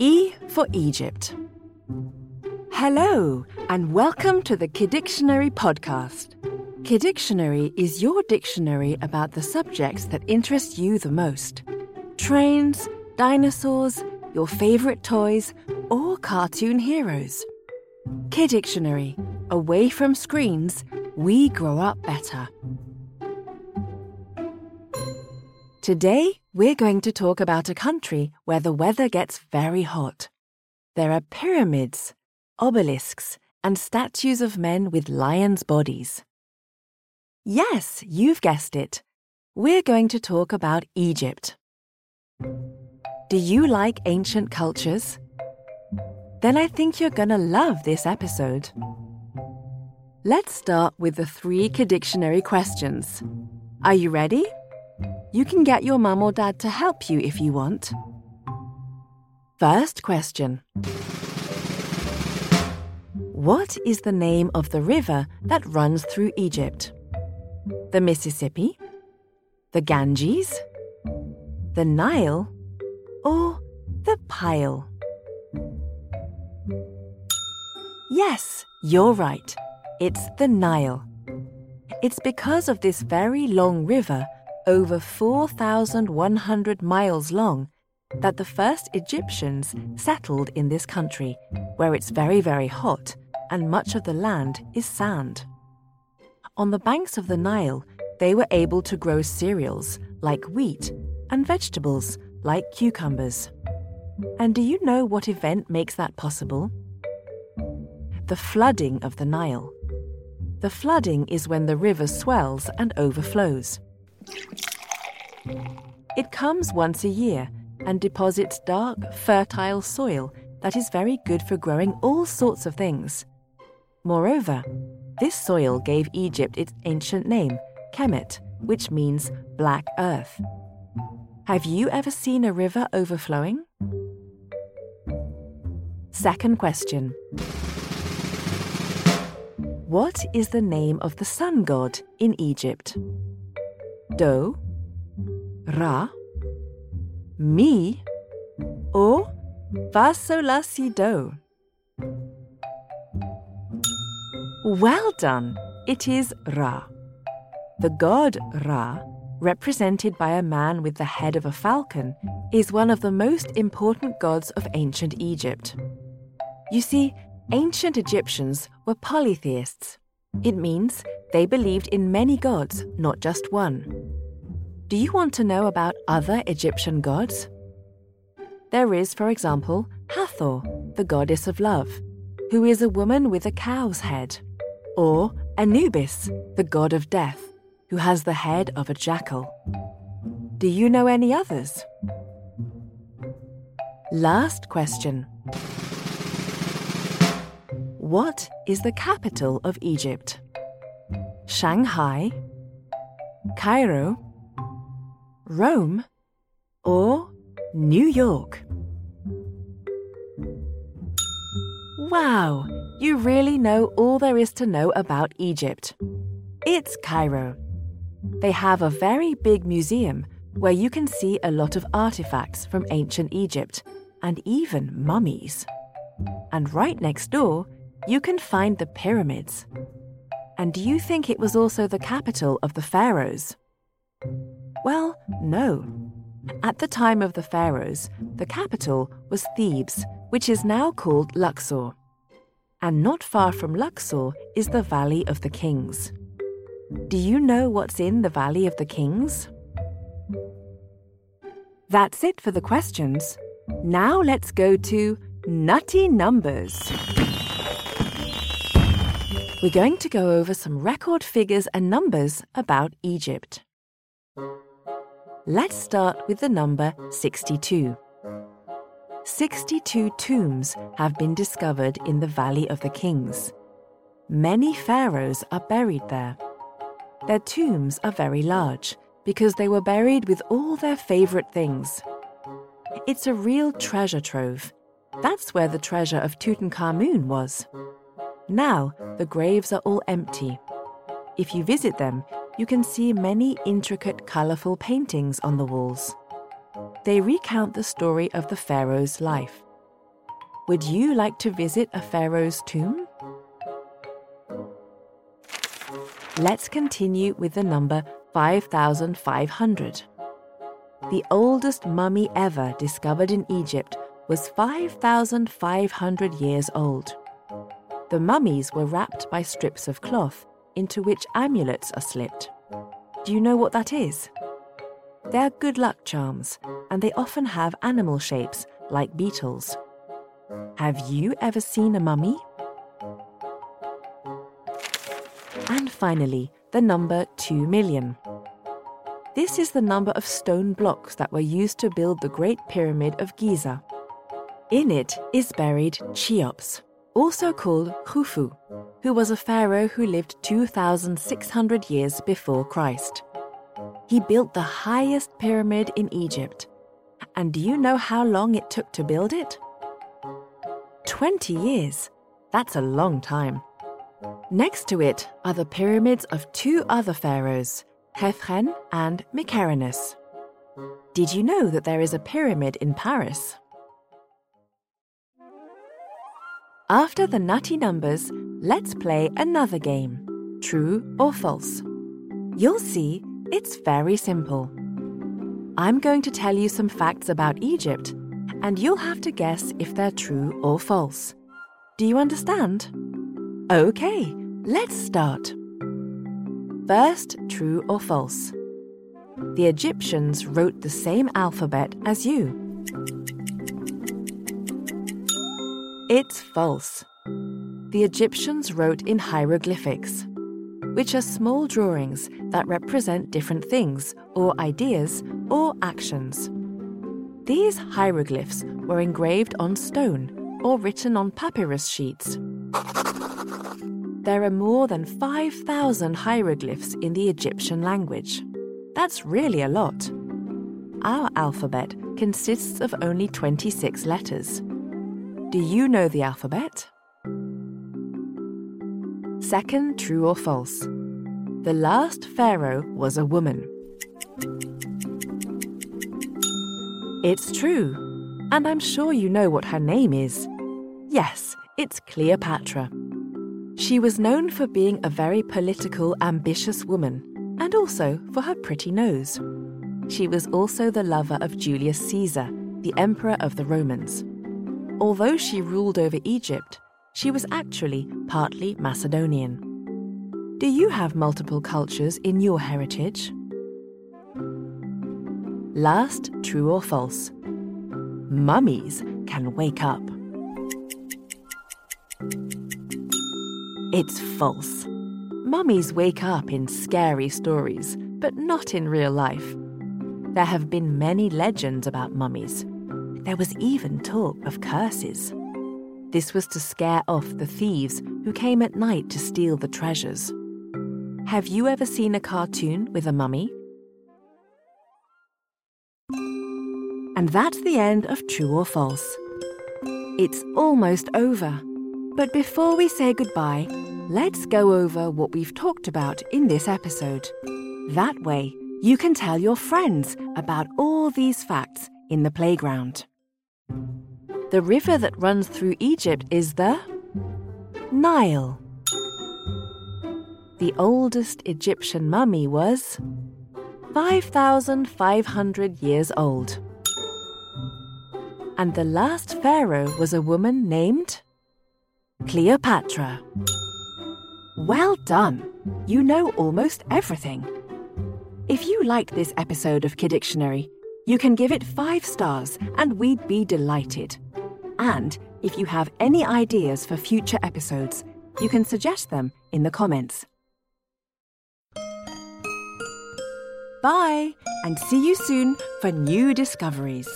E for Egypt. Hello, and welcome to the Kiddictionary podcast. Kiddictionary is your dictionary about the subjects that interest you the most trains, dinosaurs, your favorite toys, or cartoon heroes. Kiddictionary, away from screens, we grow up better. Today, we're going to talk about a country where the weather gets very hot. There are pyramids, obelisks, and statues of men with lions' bodies. Yes, you've guessed it. We're going to talk about Egypt. Do you like ancient cultures? Then I think you're going to love this episode. Let's start with the three Kiddictionary questions. Are you ready? You can get your mum or dad to help you if you want. First question What is the name of the river that runs through Egypt? The Mississippi? The Ganges? The Nile? Or the Pile? Yes, you're right. It's the Nile. It's because of this very long river over 4,100 miles long, that the first Egyptians settled in this country, where it's very, very hot and much of the land is sand. On the banks of the Nile, they were able to grow cereals like wheat and vegetables like cucumbers. And do you know what event makes that possible? The flooding of the Nile. The flooding is when the river swells and overflows. It comes once a year and deposits dark, fertile soil that is very good for growing all sorts of things. Moreover, this soil gave Egypt its ancient name, Kemet, which means black earth. Have you ever seen a river overflowing? Second question What is the name of the sun god in Egypt? Do, Ra, Mi, or Fa Sol La Si Do. Well done! It is Ra. The god Ra, represented by a man with the head of a falcon, is one of the most important gods of ancient Egypt. You see, ancient Egyptians were polytheists. It means they believed in many gods, not just one. Do you want to know about other Egyptian gods? There is, for example, Hathor, the goddess of love, who is a woman with a cow's head, or Anubis, the god of death, who has the head of a jackal. Do you know any others? Last question. What is the capital of Egypt? Shanghai, Cairo, Rome, or New York? Wow, you really know all there is to know about Egypt. It's Cairo. They have a very big museum where you can see a lot of artifacts from ancient Egypt and even mummies. And right next door, you can find the pyramids. And do you think it was also the capital of the pharaohs? Well, no. At the time of the pharaohs, the capital was Thebes, which is now called Luxor. And not far from Luxor is the Valley of the Kings. Do you know what's in the Valley of the Kings? That's it for the questions. Now let's go to nutty numbers. We're going to go over some record figures and numbers about Egypt. Let's start with the number 62. 62 tombs have been discovered in the Valley of the Kings. Many pharaohs are buried there. Their tombs are very large because they were buried with all their favorite things. It's a real treasure trove. That's where the treasure of Tutankhamun was. Now, the graves are all empty. If you visit them, you can see many intricate, colourful paintings on the walls. They recount the story of the pharaoh's life, Would you like to visit a pharaoh's tomb? Let's continue with the number 5,500. The oldest mummy ever discovered in Egypt was 5,500 years old. The mummies were wrapped by strips of cloth into which amulets are slipped. Do you know what that is? They're good luck charms, and they often have animal shapes like beetles. Have you ever seen a mummy? And finally, the number 2 million. This is the number of stone blocks that were used to build the Great Pyramid of Giza. In it is buried Cheops, also called Khufu, who was a pharaoh who lived 2,600 years before Christ. He built the highest pyramid in Egypt. And do you know how long it took to build it? 20 years. That's a long time. Next to it are the pyramids of two other pharaohs, Khephren and Mykerinus. Did you know that there is a pyramid in Paris? After the nutty numbers, let's play another game true or false. You'll see it's very simple. I'm going to tell you some facts about Egypt, and you'll have to guess if they're true or false. Do you understand? Okay, let's start. First, true or false. The Egyptians wrote the same alphabet as you. It's false. The Egyptians wrote in hieroglyphics, which are small drawings that represent different things or ideas or actions. These hieroglyphs were engraved on stone or written on papyrus sheets. There are more than 5,000 hieroglyphs in the Egyptian language. That's really a lot. Our alphabet consists of only 26 letters. Do you know the alphabet? Second, true or false? The last pharaoh was a woman. It's true, and I'm sure you know what her name is. Yes, it's Cleopatra. She was known for being a very political, ambitious woman, and also for her pretty nose. She was also the lover of Julius Caesar, the emperor of the Romans. Although she ruled over Egypt, she was actually partly Macedonian. Do you have multiple cultures in your heritage? Last, true or false? Mummies can wake up. It's false. Mummies wake up in scary stories, but not in real life. There have been many legends about mummies, there was even talk of curses. This was to scare off the thieves who came at night to steal the treasures. Have you ever seen a cartoon with a mummy? And that's the end of True or False. It's almost over. But before we say goodbye, let's go over what we've talked about in this episode. That way, you can tell your friends about all these facts in the playground. The river that runs through Egypt is the Nile. The oldest Egyptian mummy was 5,500 years old. And the last pharaoh was a woman named Cleopatra. Well done! You know almost everything. If you liked this episode of Kiddictionary, you can give it five stars and we'd be delighted. And if you have any ideas for future episodes, you can suggest them in the comments. Bye, and see you soon for new discoveries.